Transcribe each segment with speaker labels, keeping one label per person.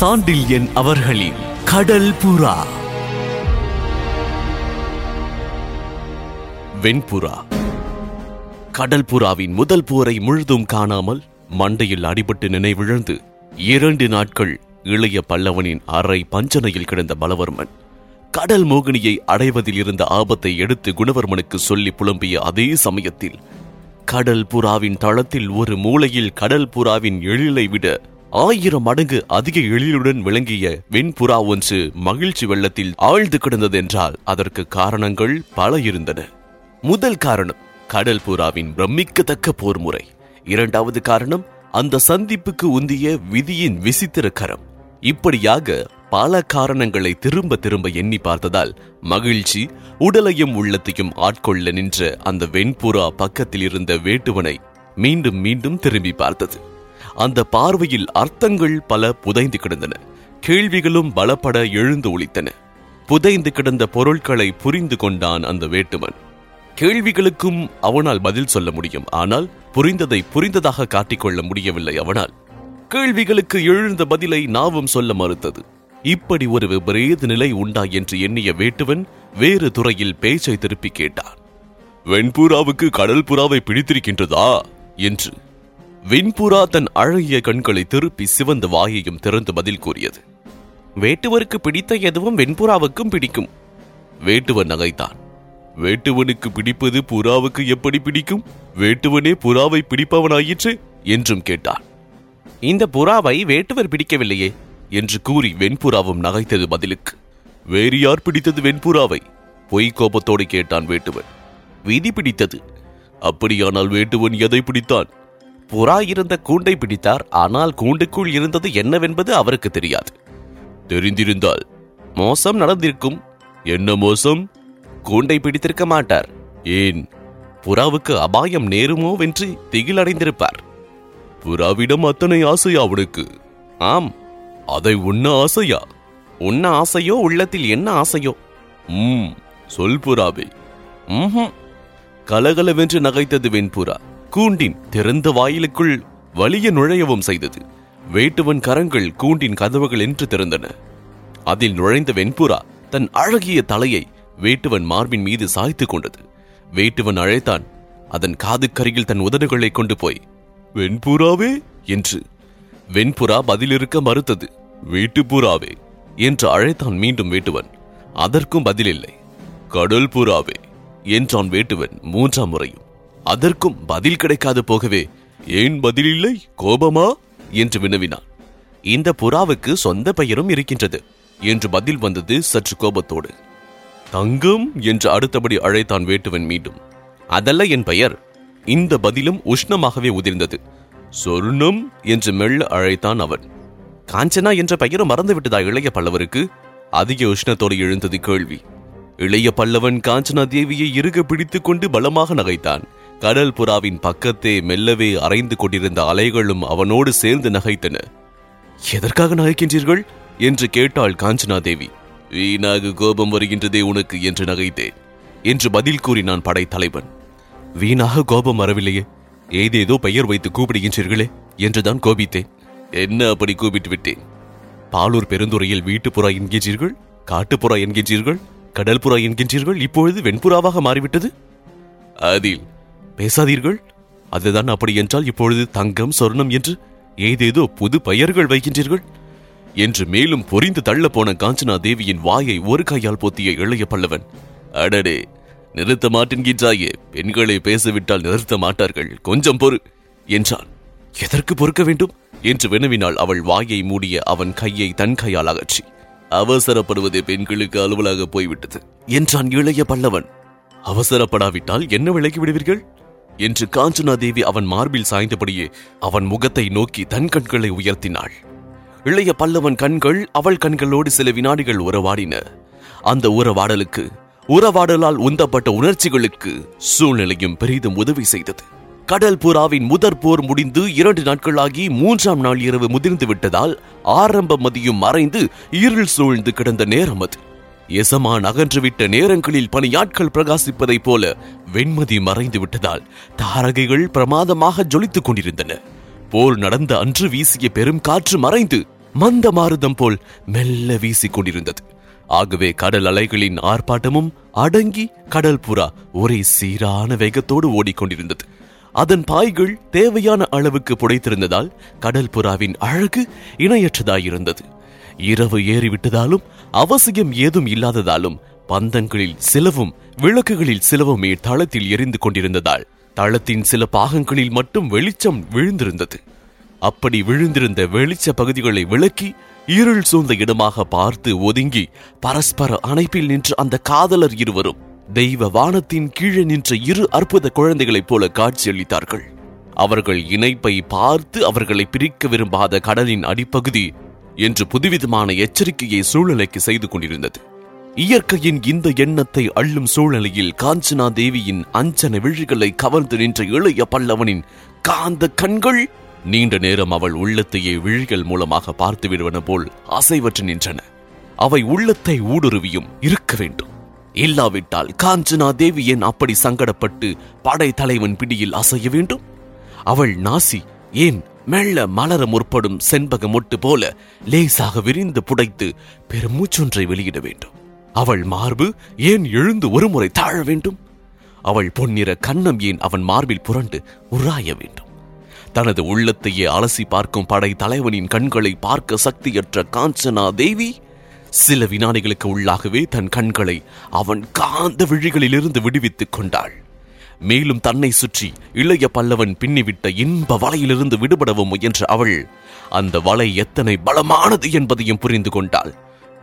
Speaker 1: சாண்டில்யன் அவர்களின் கடல் புறா. வெண்புறா. கடல் புறாவின் முதல் போரை முழுதும் காணாமல் மண்டையில் அடிபட்டு நினைவிழந்து இரண்டு நாட்கள் இளைய பல்லவனின் அறை பஞ்சனையில் கிடந்த பலவர்மன் கடல் மோகினியை அடைவதில் இருந்த ஆபத்தை எடுத்து குணவர்மனுக்கு சொல்லி புலம்பிய அதே சமயத்தில் கடல் புறாவின் தளத்தில் ஒரு மூலையில் கடல் புறாவின் எழிலை விட ஆயிரம் மடங்கு அதிக எழிலுடன் விளங்கிய வெண்புறா ஒன்று மகிழ்ச்சி வெள்ளத்தில் ஆழ்ந்து கிடந்ததென்றால் அதற்கு காரணங்கள் பல இருந்தன. முதல் காரணம் கடல் புறாவின் பிரமிக்கத்தக்க போர் முறை இரண்டாவது காரணம் அந்த சந்திப்புக்கு உந்திய விதியின் விசித்திர கரம். இப்படியாக பல காரணங்களை திரும்ப திரும்ப எண்ணி பார்த்ததால் மகிழ்ச்சி உடலையும் உள்ளத்தையும் ஆட்கொள்ள நின்ற அந்த வெண்புறா பக்கத்தில் இருந்த வேட்டுவனை மீண்டும் மீண்டும் திரும்பி பார்த்தது. அந்த பார்வையில் அர்த்தங்கள் பல புதைந்து கிடந்தன. கேள்விகளும் பலப்பட எழுந்து ஒழித்தன புதைந்து கிடந்த பொருட்களை புரிந்து கொண்டான் அந்த வேட்டுமன். கேள்விகளுக்கும் அவனால் பதில் சொல்ல முடியும். ஆனால் புரிந்ததை புரிந்ததாக காட்டிக்கொள்ள முடியவில்லை அவனால். கேள்விகளுக்கு எழுந்த பதிலை நாவும் சொல்ல மறுத்தது. இப்படி ஒரு விபரீத நிலை உண்டா என்று எண்ணிய வேட்டுவன் வேறு துறையில் பேச்சை திருப்பி கேட்டான். வெண்புறாவுக்கு கடல் புறாவை பிடித்திருக்கின்றதா? என்று வெண்புறா தன் அழகிய கண்களை திருப்பி சிவந்த வாயையும் திறந்து பதில் கூறியது. வேட்டுவருக்கு பிடித்த எதுவும் வெண்புறாவுக்கும் பிடிக்கும். வேட்டுவன் நகைத்தான். வேட்டுவனுக்கு பிடிப்பது புறாவுக்கு எப்படி பிடிக்கும்? வேட்டுவனே புறாவை பிடிப்பவனாயிற்று? என்றும் கேட்டான். இந்த புறாவை வேட்டுவர் பிடிக்கவில்லையே? என்று கூறி வெண்புறாவும் நகைத்தது பதிலுக்கு. வேறு யார் பிடித்தது வெண்புறாவை? பொய் கோபத்தோடு கேட்டான் வேட்டுவன். விதி பிடித்தது. அப்படியானால் வேட்டுவன் எதை பிடித்தான்? புறா இருந்த கூண்டை பிடித்தார். ஆனால் கூண்டுக்குள் இருந்தது என்னவென்பது அவருக்கு தெரியாது. தெரிந்திருந்தால் மோசம் நடந்திருக்கும். என்ன மோசம்? கூண்டை பிடித்திருக்க மாட்டார். ஏன்? புறாவுக்கு அபாயம் நேருமோ வென்று திகிலடைந்திருப்பார். புறாவிடம் அத்தனை ஆசையா அவனுக்கு ஆம் அதை உண்ண ஆசையா? உண்ண ஆசையோ உள்ளத்தில் என்ன ஆசையோ? ம் சொல் புறாவே. கலகலவென்று நகைத்தது வெண்புறா. கூண்டின் திறந்த வாயிலுக்குள் வலிய நுழையவும் செய்தது. வேட்டுவன் கரங்கள் கூண்டின் கதவுகள் என்று திறந்தன. அதில் நுழைந்த வெண்புறா தன் அழகிய தலையை வேட்டுவன் மார்பின் மீது சாய்த்துக் கொண்டது. வேட்டுவன் அழைத்தான். அதன் காதுக்கருகில் தன் உதடுகளை கொண்டு போய் வெண்புறாவே? என்று. வெண்புறா பதிலிருக்க மறுத்தது வீட்டுப்புறாவே என்று அழைத்தான் மீண்டும் வேட்டுவன். அதற்கும் பதிலில்லை. கடல் புறாவே? என்றான் வேட்டுவன் மூன்றாம் முறையும். அதற்கும் பதில் கிடைக்காது போகவே ஏன் பதில் இல்லை? கோபமா? என்று வினவினான். இந்த புறாவுக்கு சொந்த பெயரும் இருக்கின்றது என்று பதில் வந்தது சற்று கோபத்தோடு. தங்கம்? என்று அடுத்தபடி அழைத்தான் வேட்டுவன் மீண்டும். அதல்ல என் பெயர். இந்த பதிலும் உஷ்ணமாகவே உதிர்ந்தது. சொர்ணம்? என்று மெல்ல அழைத்தான் அவன். காஞ்சனா என்ற பெயரும் மறந்துவிட்டதா இளைய பல்லவருக்கு? அதிக உஷ்ணத்தோடு எழுந்தது கேள்வி. இளைய பல்லவன் காஞ்சனா தேவியை இறுக பிடித்துக் கொண்டு பலமாக நகைத்தான். கடல் புறாவின் பக்கத்தே மெல்லவே அரைந்து கொண்டிருந்த அலைகளும் அவனோடு சேர்ந்து நகைத்தன. எதற்காக நகைக்கின்றீர்கள்? என்று கேட்டாள் காஞ்சனா தேவி. வீணாக கோபம் வருகின்றதே உனக்கு என்று நகைத்தேன் என்று பதில் கூறினான் படைத்தலைவன் வீணாக கோபம் வரவில்லையே ஏதேதோ பெயர் வைத்து கூப்பிடுகின்றீர்களே என்றுதான் கோபித்தேன். என்ன அப்படி கூப்பிட்டு விட்டேன்? பாலூர் பெருந்துறையில் வீட்டுப்புறா என்கின்றீர்கள் காட்டுப்புறா என்கின்றீர்கள் கடல்புறா என்கின்றீர்கள் இப்பொழுது வெண்புறாவாக மாறிவிட்டது? அதில் பேசாதீர்கள். அதுதான் அப்படி என்றால் இப்பொழுது தங்கம் சொர்ணம் என்று ஏதேதோ புது பெயர்கள் வைக்கின்றீர்கள். என்று மேலும் பொறிந்து தள்ளப் போன காஞ்சனா தேவியின் வாயை ஒரு கையால் போத்திய இளைய பல்லவன் அடடே நிறுத்த மாட்டேன்கின்றாயே பெண்களை பேசவிட்டால் நிறுத்த மாட்டார்கள் கொஞ்சம் பொறு என்றான். எதற்கு பொறுக்க வேண்டும்? என்று வினவினாள் அவள் வாயை மூடிய அவன் கையை தன் கையால் அகற்றி அவசரப்படுவது பெண்களுக்கு அலுவலாக போய்விட்டது என்றான் இளைய பல்லவன். அவசரப்படாவிட்டால் என்ன விலகி விடுவீர்கள்? என்று காஞ்சனா தேவி அவன் மார்பில் சாய்ந்தபடியே அவன் முகத்தை நோக்கி தன் கண்களை உயர்த்தினாள். இளைய பல்லவன் கண்கள் அவள் கண்களோடு சில வினாடிகள் உறவாடின. அந்த உறவாடலுக்கு உறவாடலால் உந்தப்பட்ட உணர்ச்சிகளுக்கு சூழ்நிலையும் பெரிதும் உதவி செய்தது. கடல் புறாவின் முதற் போர் முடிந்து இரண்டு நாட்களாகி மூன்றாம் நாள் இரவு முதிர்ந்து விட்டதால் ஆரம்ப மதியும் மறைந்து இருள் சூழ்ந்து கிடந்த நேரம் அது. எசமான் அகன்றுவிட்ட நேரங்களில் பணியாட்கள் பிரகாசிப்பதைப் போல வெண்மதி மறைந்து விட்டதால் தாரகைகள் பிரமாதமாக ஜொலித்துக் கொண்டிருந்தன. போர் நடந்த அன்று வீசிய பெரும் காற்று மறைந்து மந்த மாருதம் போல் மெல்ல வீசிக் கொண்டிருந்தது. ஆகவே கடல் அலைகளின் ஆர்ப்பாட்டமும் அடங்கி கடல் புறா ஒரே சீரான வேகத்தோடு ஓடிக்கொண்டிருந்தது. அதன் பாய்கள் தேவையான அளவுக்கு புடைத்திருந்ததால் கடல் புறாவின் அழகு இணையற்றதாயிருந்தது. இரவு ஏறிவிட்டதாலும் அவசியம் ஏதும் இல்லாததாலும் பந்தங்களில் சிலவும் விளக்குகளில் சிலவுமே தளத்தில் எரிந்து கொண்டிருந்ததால் தளத்தின் சில பாகங்களில் மட்டும் வெளிச்சம் விழுந்திருந்தது. அப்படி விழுந்திருந்த வெளிச்ச பகுதிகளை விளக்கி இருள் சூழ்ந்த இடமாக பார்த்து ஒதுங்கி பரஸ்பர அணைப்பில் நின்ற அந்த காதலர் இருவரும் தெய்வ வானத்தின் கீழே நின்ற இரு அற்புத குழந்தைகளைப் போல காட்சியளித்தார்கள். அவர்கள் இணைப்பை பார்த்து அவர்களை பிரிக்க விரும்பாத கடலின் அடிப்பகுதி என்று புதுவிதமான எச்சரிக்கையை சூழ்நிலைக்கு செய்து கொண்டிருந்தது. இயற்கையின் இந்த எண்ணத்தை அள்ளும் சூழ்நிலையில் காஞ்சனா தேவியின் அஞ்சன விழிகளை கவர்ந்து நின்ற இளைய பல்லவனின் காந்த கண்கள் நீண்ட நேரம் அவள் உள்ளத்தையே விழிகள் மூலமாக பார்த்து விடுவன போல் அசைவற்று நின்றன. அவை உள்ளத்தை ஊடுருவியும் இருக்க வேண்டும். இல்லாவிட்டால் காஞ்சனா தேவி ஏன் அப்படி சங்கடப்பட்டு படை தலைவன் பிடியில் அசைய வேண்டும்? அவள் நாசி ஏன் மெல்ல மலர முற்படும் செண்பக மொட்டு போல லேசாக விரிந்து புடைத்து பெருமூச்சொன்றை வெளியிட வேண்டும். அவள் மார்பு ஏன் எழுந்து ஒருமுறை தாழ வேண்டும்? அவள் பொன்னிற கன்னம் ஏன் அவன் மார்பில் புரண்டு உராய வேண்டும்? தனது உள்ளத்தையே அலசி பார்க்கும் படை தலைவனின் கண்களை பார்க்க சக்தியற்ற காஞ்சனா தேவி சில வினாடிகளுக்கு உள்ளாகவே தன் கண்களை அவன் காந்த விழிகளிலிருந்து விடுவித்துக் கொண்டாள். மேலும் தன்னை சுற்றி இளைய பல்லவன் பின்னிவிட்ட இன்ப வலையிலிருந்து விடுபடவும் முயன்ற அவள் அந்த வலை எத்தனை பலமானது என்பதையும் புரிந்து கொண்டாள்.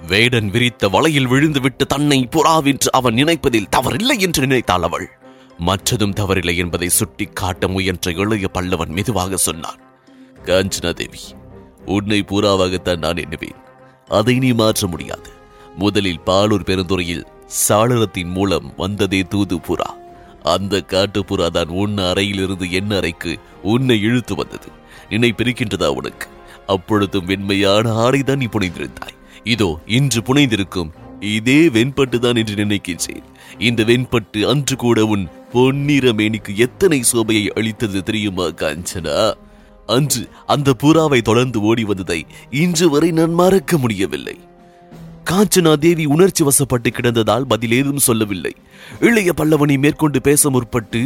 Speaker 1: வேடன் விரித்த வலையில் விழுந்துவிட்டு தன்னை புறாவென்று அவன் நினைப்பதில் தவறில்லை என்று நினைத்தாள் அவள். மற்றதும் தவறில்லை என்பதை சுட்டி காட்ட முயன்ற இளைய பல்லவன் மெதுவாக சொன்னான் காஞ்சனா தேவி உன்னை புறாவாகத்தான் நான் எண்ணுவேன். அதை நீ மாற்ற முடியாது. முதலில் பாலூர் பெருந்துறையில் சாளரத்தின் மூலம் வந்ததே தூது புறா. அந்த காட்டுப்புறா தான் உன் அறையிலிருந்து என் அறைக்கு உன்னை இழுத்து வந்தது. நினை பிரிக்கின்றதா உனக்கு? அப்பொழுதும் வெண்மையான ஆடைதான் நீ புனைந்திருந்தாய். இதோ இன்று புனைந்திருக்கும் இதே வெண்பட்டு தான் என்று நினைக்கின்றேன். இந்த வெண்பட்டு அன்று கூட உன் பொன்னிற மேனிக்கு எத்தனை சோபையை அளித்தது தெரியுமா காஞ்சனா? அன்று அந்த புறாவை தொடர்ந்து ஓடி வந்ததை இன்று வரை நான் மறக்க முடியவில்லை. காஞ்சனா தேவி உணர்ச்சி வசப்பட்டு கிடந்ததால் பதில் ஏதும் சொல்லவில்லை. இளைய பல்லவனை மேற்கொண்டு பேச முற்பட்டு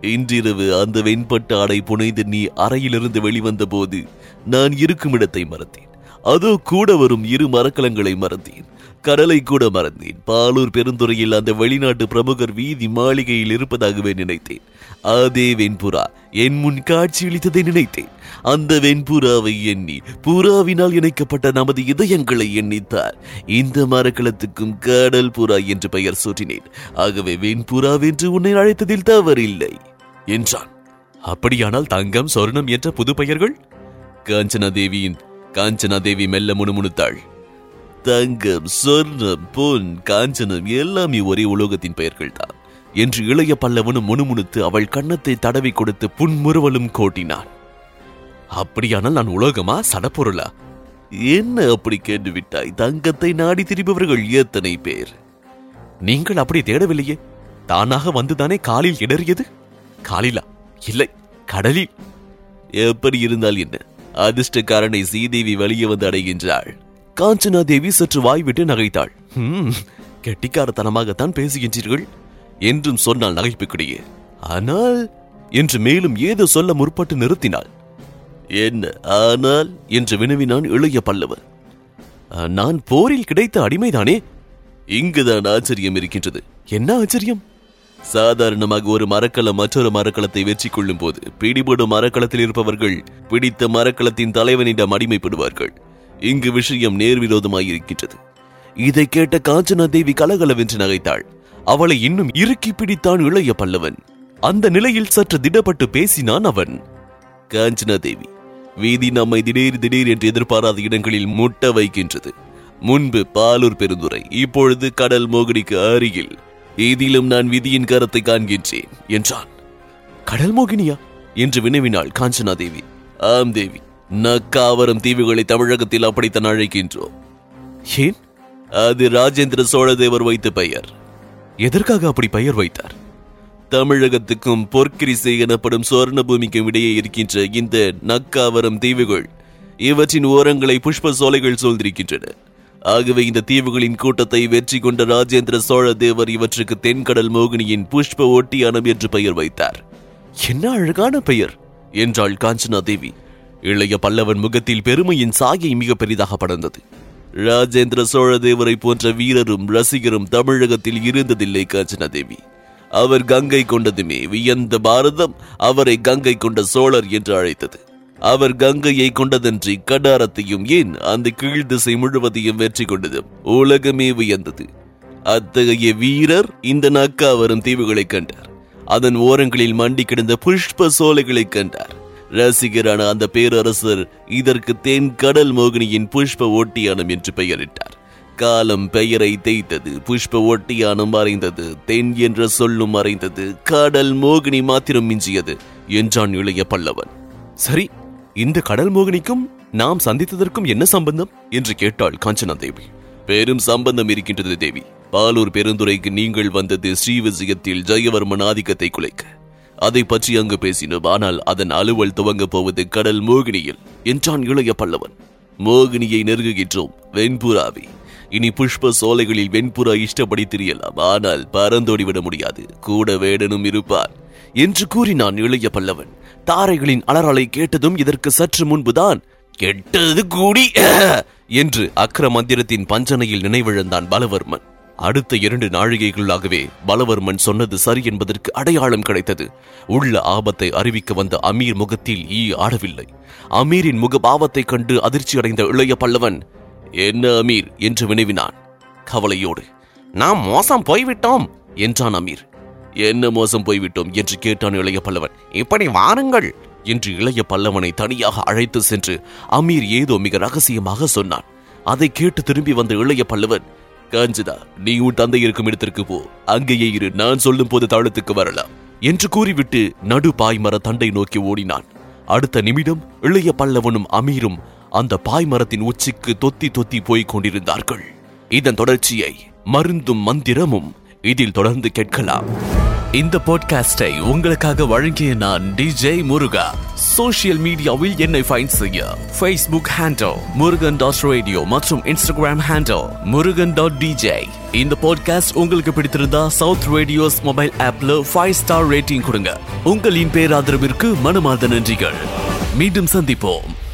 Speaker 1: இன்றிரவு அந்த வெண்பட்டு ஆடை புனைந்து நீ அறையிலிருந்து வெளிவந்த போது நான் இருக்கும் இடத்தை மறந்தேன். அதோ கூட வரும் இரு மரக்கலங்களை மறந்தேன். கடலை கூட மறந்தேன். பாலூர் பெருந்துறையில் அந்த வெளிநாட்டு பிரமுகர் வீதி மாளிகையில் இருப்பதாகவே நினைத்தேன். அதே வெண்புறா என் முன் காட்சியளித்ததை நினைத்தேன். அந்த வெண்புறாவை எண்ணி புறாவினால் இணைக்கப்பட்ட நமது இதயங்களை எண்ணித்தார். இந்த மரக்கலத்துக்கும் கடல் புறா என்று பெயர் சூட்டினேன். ஆகவே வெண்புறாவென்று உன்னை அழைத்ததில் தவறில்லை என்றான். அப்படியானால் தங்கம் சொர்ணம் என்ற புது பெயர்கள்? காஞ்சனா தேவியின் காஞ்சனா தேவி மெல்ல முணுமுணுத்தாள். தங்கம் சொர்ணம் பொன் காஞ்சனம் எல்லாமே ஒரே உலோகத்தின் பெயர்கள் தான் என்று இளைய பல்லவனும் முணுமுணுத்து அவள் கன்னத்தை தடவி கொடுத்து புன்முறுவலும் கோட்டினான். அப்படியானால் நான் உலோகமா சடப்பொருளா? என்ன அப்படி கேட்டு விட்டாய் தங்கத்தை நாடி திரிபவர்கள் எத்தனை பேர்? நீங்கள் அப்படி தேடவில்லையே. தானாக வந்துதானே காலில் இடறியது? காலிலா? இல்லை கடலில். எப்படி இருந்தால் என்ன? அதிர்ஷ்டக்காரனை சீதேவி வெளியே வந்து அடைகின்றாள். காஞ்சனா தேவி சற்று வாய்விட்டு நகைத்தாள். கெட்டிக்காரத்தனமாகத்தான் பேசுகின்றீர்கள் என்றும் சொன்னால் நகைப்புக்கிடையே. ஆனால் என்று மேலும் ஏதோ சொல்ல முற்பட்டு நிறுத்தினாள். என்ன ஆனால் என்று வினவினான் இளைய பல்லவர் நான் போரில் கிடைத்த அடிமைதானே? இங்குதான் ஆச்சரியம் இருக்கின்றது. என்ன ஆச்சரியம்? சாதாரணமாக ஒரு மரக்கலம் மற்றொரு மரக்கலத்தை வெற்றி கொள்ளும் போது பிடிபடும் மரக்கலத்தில் இருப்பவர்கள் பிடித்த மரக்கலத்தின் தலைவனிடம் அடிமைப்படுவார்கள். இங்கு விஷயம் நேர்விரோதமாயிருக்கின்றது. இதை கேட்ட காஞ்சனா தேவி கலகலவென்று நகைத்தாள். அவளை இன்னும் இறுக்கி பிடித்தான் இளைய பல்லவன். அந்த நிலையில் சற்று திடப்பட்டு பேசினான் அவன். காஞ்சனா தேவி வீதி நம்மை திடீர் திடீர் என்று எதிர்பாராத இடங்களில் முட்ட வைக்கின்றது. முன்பு பாலூர் பெருந்துரை இப்பொழுது கடல் மோகடிக்கு அருகில். ஏதிலும் நான் விதியின் கரத்தை காண்கின்றேன் என்றான். கடல் மோகினியா? என்று வினவினாள் காஞ்சனா தேவி. ஆம் தேவி நக்காவரம் தீவுகளை தமிழகத்தில் அப்படித்தான் அழைக்கின்றோம். ஏன்? அது ராஜேந்திர சோழதேவர் வைத்த பெயர். எதற்காக அப்படி பெயர் வைத்தார்? தமிழகத்துக்கும் பொற்கிரிசை எனப்படும் சுவர்ண பூமிக்கும் இடையே இருக்கின்ற இந்த நக்காவரம் தீவுகள் இவற்றின் ஓரங்களை புஷ்ப சோலைகள் சூழ்ந்திருக்கின்றன. ஆகவே இந்த தீவுகளின் கூட்டத்தை வெற்றி கொண்ட ராஜேந்திர சோழ தேவர் இவற்றுக்கு தென்கடல் மோகினியின் புஷ்ப ஒட்டியானம் என்று பெயர் வைத்தார். என்ன அழகான பெயர்! என்றாள் காஞ்சனா தேவி. இளைய பல்லவன் முகத்தில் பெருமையின் சாயை மிக பெரிதாக படர்ந்தது. ராஜேந்திர சோழ தேவரை போன்ற வீரரும் ரசிகரும் தமிழகத்தில் இருந்ததில்லை காஞ்சனா தேவி. அவர் கங்கை கொண்டதுமே வியந்த பாரதம் அவரை கங்கை கொண்ட சோழர் என்று அழைத்தது. அவர் கங்கையை கொண்டதன்றி கடாரத்தையும் ஏன் அந்த கீழ் திசை முழுவதையும் வெற்றி கொண்டது? உலகமே வியந்தது. அத்தகைய வீரர் இந்த நக்காவரும் தீவுகளை கண்டார். அதன் ஓரங்களில் மண்டி கிடந்த புஷ்ப சோலைகளை கண்டார். ரசிகரான அந்த பேரரசர் இதற்கு தென் கடல் மோகினியின் புஷ்ப ஓட்டியானம் என்று பெயரிட்டார். காலம் பெயரை தேய்த்தது புஷ்ப ஒட்டியானம் மறைந்தது தென் என்ற சொல்லும் மறைந்தது கடல் மோகினி மாத்திரம் மிஞ்சியது என்றான் இளைய பல்லவன். சரி இந்த கடல் மோகினிக்கும் நாம் சந்தித்ததற்கும் என்ன சம்பந்தம்? என்று கேட்டாள் காஞ்சனா தேவி. பெரும் சம்பந்தம் இருக்கின்றது தேவி. பாலூர் பெருந்துறைக்கு நீங்கள் வந்தது ஸ்ரீவிஜயத்தில் ஜெயவர்மன் ஆதிக்கத்தை குலைக்க. அதை பற்றி அங்கு பேசினோம். ஆனால் அதன் அலுவல் துவங்கப் போவது கடல் மோகினியில் என்றான் இளைய பல்லவன். மோகினியை நெருங்குகின்றோம் வெண்புராவி. இனி புஷ்ப சோலைகளில் வெண்புறா இஷ்டப்படி திரியலாம் ஆனால் பறந்தோடிவிட முடியாது. கூட வேடனும் இருப்பார் என்று கூறினான் இளைய பல்லவன். தாரைகளின் அலறலை கேட்டதும் இதற்கு சற்று முன்புதான் கெட்டது கூடி! என்று அக்ர மந்திரத்தின் பஞ்சனையில் நினைவிழந்தான் பலவர்மன். அடுத்த இரண்டு நாழிகைகளாகவே பலவர்மன் சொன்னது சரி என்பதற்கு அடையாளம் கிடைத்தது. உள்ள ஆபத்தை அறிவிக்க வந்த அமீர் முகத்தில் ஈ ஆடவில்லை. அமீரின் முகபாவத்தைக் கண்டு அதிர்ச்சியடைந்த இளைய பல்லவன் என்ன அமீர்? என்று வினவினான். கவலையோடு நாம் மோசம் போய்விட்டோம் என்றான் அமீர். என்ன மோசம் போய்விட்டோம் என்று கேட்டான் இளைய பல்லவன். இப்படி வாருங்கள் என்று இளைய பல்லவனை தனியாக அழைத்து சென்று அமீர் ஏதோ மிக ரகசியமாக சொன்னான். அதை கேட்டு திரும்பி வந்த இளைய பல்லவன் காஞ்சிதா நீ உன் தந்தை இருக்கும் இடத்திற்கு போ. அங்கேயே இரு நான் சொல்லும் போது தாளத்துக்கு வரலாம் என்று கூறிவிட்டு நடு பாய்மர தண்டை நோக்கி ஓடினான். அடுத்த நிமிடம் இளைய பல்லவனும் அமீரும் அந்த பாய்மரத்தின் உச்சிக்கு தொத்தி தொத்தி போய்க் கொண்டிருந்தார்கள். இதன் தொடர்ச்சியை மருந்தும் மந்திரமும் இதில் தொடர்ந்து கேட்கலாம். இந்த பாட்காஸ்டை உங்களுக்காக வழங்கிய நான் டிஜே முருகா. சோஷியல் மீடியாவில் என்னை ஃபைண்ட் செய்ய Facebook handle Murugan dot radio மற்றும் Instagram handle Murugan dot DJ இந்த பாட்காஸ்ட் உங்களுக்கு பிடித்திருந்தா சவுத் ரேடியோஸ் மொபைல் ஆப்ல ஃபைவ் ஸ்டார் ரேட்டிங் கொடுங்க. உங்களின் பேராதரவிற்கு மனமார்ந்த நன்றிகள். மீண்டும் சந்திப்போம்.